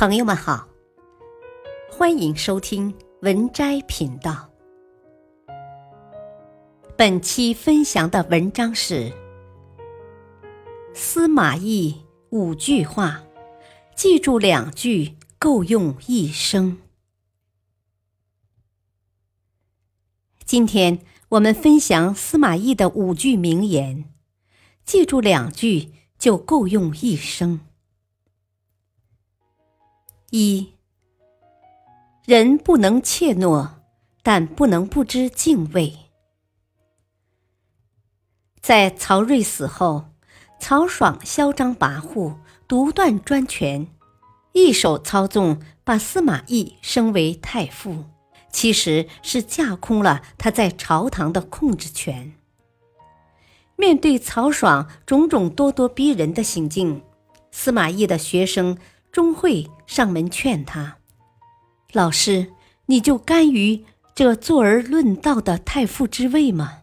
朋友们好，欢迎收听文摘频道。本期分享的文章是司马懿五句话，记住两句够用一生。今天我们分享司马懿的五句名言，记住两句就够用一生。一人不能怯懦，但不能不知敬畏。在曹睿死后，曹爽嚣张跋扈、独断专权，一手操纵把司马懿升为太傅，其实是架空了他在朝堂的控制权。面对曹爽种种咄咄逼人的行径，司马懿的学生。钟会上门劝他：“老师，你就甘于这坐而论道的太傅之位吗？”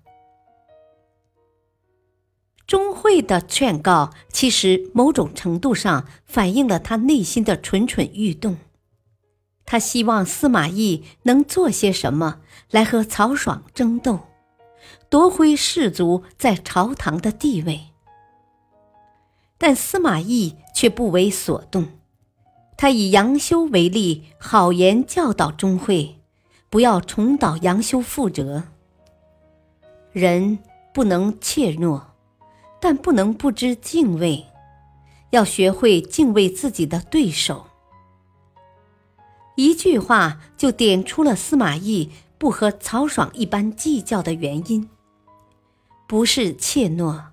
钟会的劝告，其实某种程度上反映了他内心的蠢蠢欲动。他希望司马懿能做些什么来和曹爽争斗，夺回士族在朝堂的地位。但司马懿却不为所动。他以杨修为例，好言教导钟会，不要重蹈杨修覆辙。人不能怯懦，但不能不知敬畏，要学会敬畏自己的对手。一句话就点出了司马懿不和曹爽一般计较的原因，不是怯懦，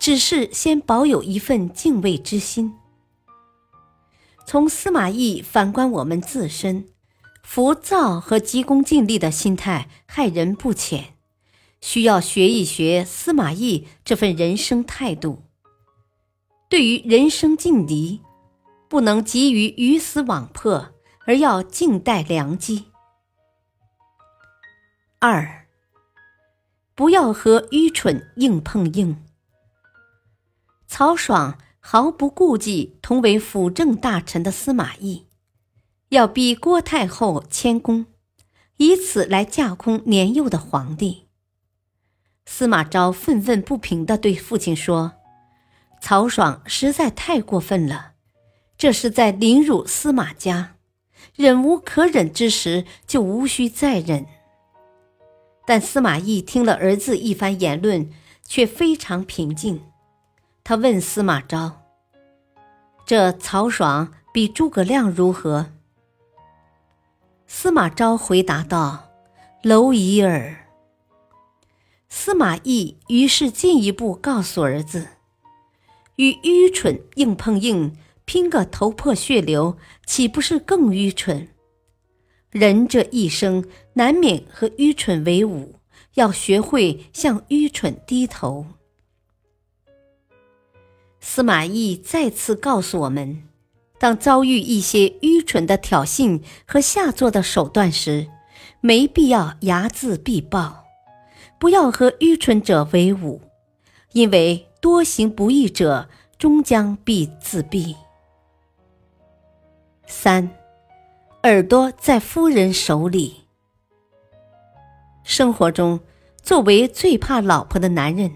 只是先保有一份敬畏之心。从司马懿反观我们自身，浮躁和急功近利的心态害人不浅，需要学一学司马懿这份人生态度。对于人生劲敌，不能急于鱼死网破，而要静待良机。二，不要和愚蠢硬碰硬。曹爽。毫不顾忌同为辅政大臣的司马懿，要逼郭太后迁宫，以此来架空年幼的皇帝。司马昭愤愤不平地对父亲说：“曹爽实在太过分了，这是在凌辱司马家，忍无可忍之时就无需再忍。”但司马懿听了儿子一番言论，却非常平静。他问司马昭：“这曹爽比诸葛亮如何？”司马昭回答道：“蝼蚁耳。”司马懿于是进一步告诉儿子：“与愚蠢硬碰硬，拼个头破血流，岂不是更愚蠢？人这一生难免和愚蠢为伍，要学会向愚蠢低头。”司马懿再次告诉我们：当遭遇一些愚蠢的挑衅和下作的手段时，没必要睚眦必报，不要和愚蠢者为伍，因为多行不义者终将必自毙。三，耳朵在夫人手里。生活中，作为最怕老婆的男人。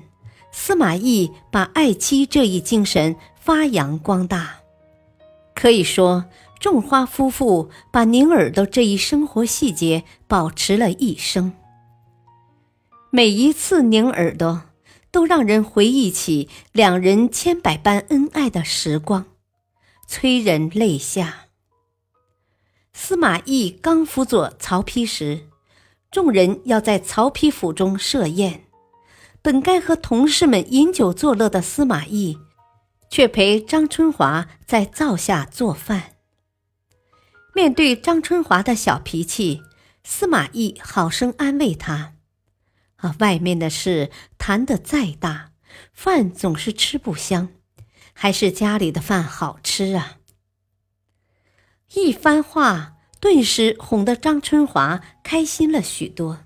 司马懿把爱妻这一精神发扬光大，可以说，种花夫妇把拧耳朵这一生活细节保持了一生。每一次拧耳朵，都让人回忆起两人千百般恩爱的时光，催人泪下。司马懿刚辅佐曹丕时，众人要在曹丕府中设宴。本该和同事们饮酒作乐的司马懿，却陪张春华在灶下做饭。面对张春华的小脾气，司马懿好生安慰他：“啊，外面的事谈得再大，饭总是吃不香，还是家里的饭好吃啊。”一番话顿时哄得张春华开心了许多。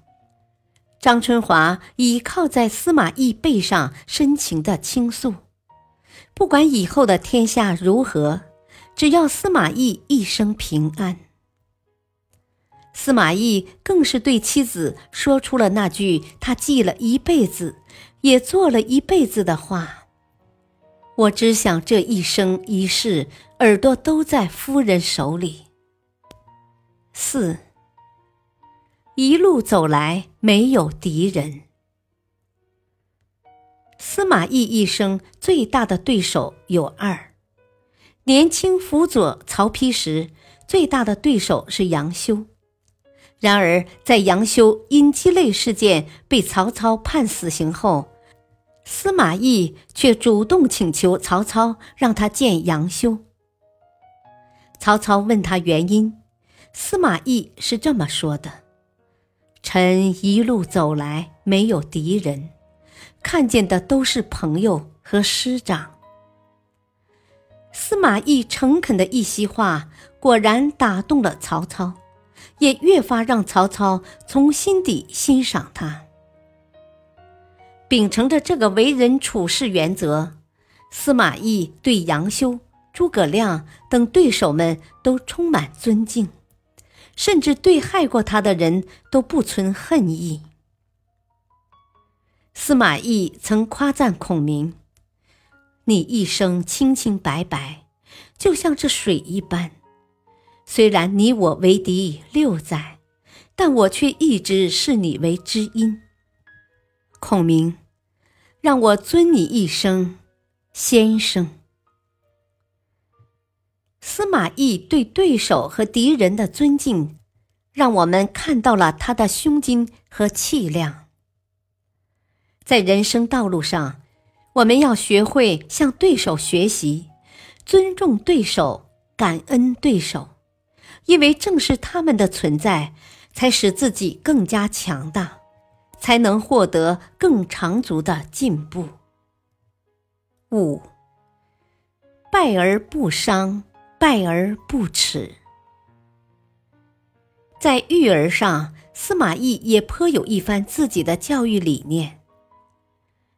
张春华倚靠在司马懿背上，深情的倾诉：“不管以后的天下如何，只要司马懿一生平安。司马懿更是对妻子说出了那句他记了一辈子，也做了一辈子的话：“我只想这一生一世，耳朵都在夫人手里。”四，一路走来没有敌人。司马懿一生最大的对手有二：年轻辅佐曹丕时，最大的对手是杨修。然而，在杨修因鸡肋事件被曹操判死刑后，司马懿却主动请求曹操让他见杨修。曹操问他原因，司马懿是这么说的：“臣一路走来没有敌人，看见的都是朋友和师长。”司马懿诚恳的一席话，果然打动了曹操。也越发让曹操从心底欣赏他。秉承着这个为人处事原则，司马懿对杨修、诸葛亮等对手们都充满尊敬，甚至对害过他的人都不存恨意。司马懿曾夸赞孔明：“你一生清清白白，就像这水一般。”虽然你我为敌六载，但我却一直视你为知音。孔明，让我尊你一声先生。司马懿对对手和敌人的尊敬，让我们看到了他的胸襟和气量。在人生道路上，我们要学会向对手学习，尊重对手，感恩对手。因为正是他们的存在，才使自己更加强大，才能获得更长足的进步。五，败而不伤，败而不耻。在育儿上，司马懿也颇有一番自己的教育理念。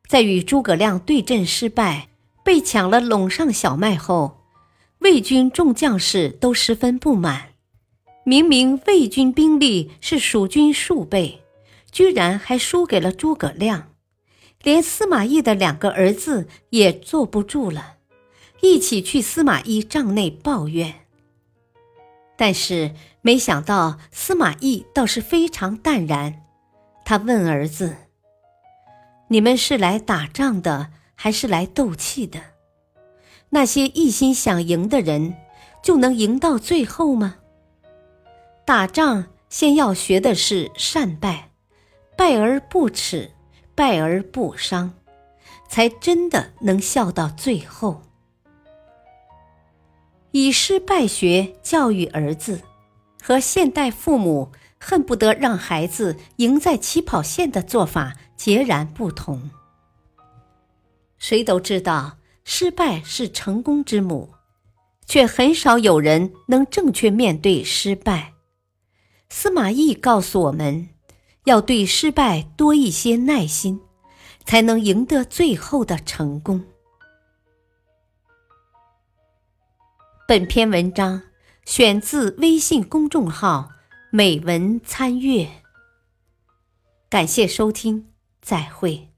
在与诸葛亮对阵失败，被抢了陇上小麦后，魏军众将士都十分不满。明明魏军兵力是蜀军数倍，居然还输给了诸葛亮，连司马懿的两个儿子也坐不住了，一起去司马懿帐内抱怨。但是没想到司马懿倒是非常淡然，他问儿子：“你们是来打仗的，还是来斗气的？那些一心想赢的人，就能赢到最后吗？”打仗先要学的是善败，败而不耻，败而不伤，才真的能笑到最后。以失败学教育儿子，和现代父母恨不得让孩子赢在起跑线的做法截然不同。谁都知道失败是成功之母，却很少有人能正确面对失败。司马懿告诉我们，要对失败多一些耐心，才能赢得最后的成功。本篇文章选自微信公众号“美文参阅”，感谢收听，再会。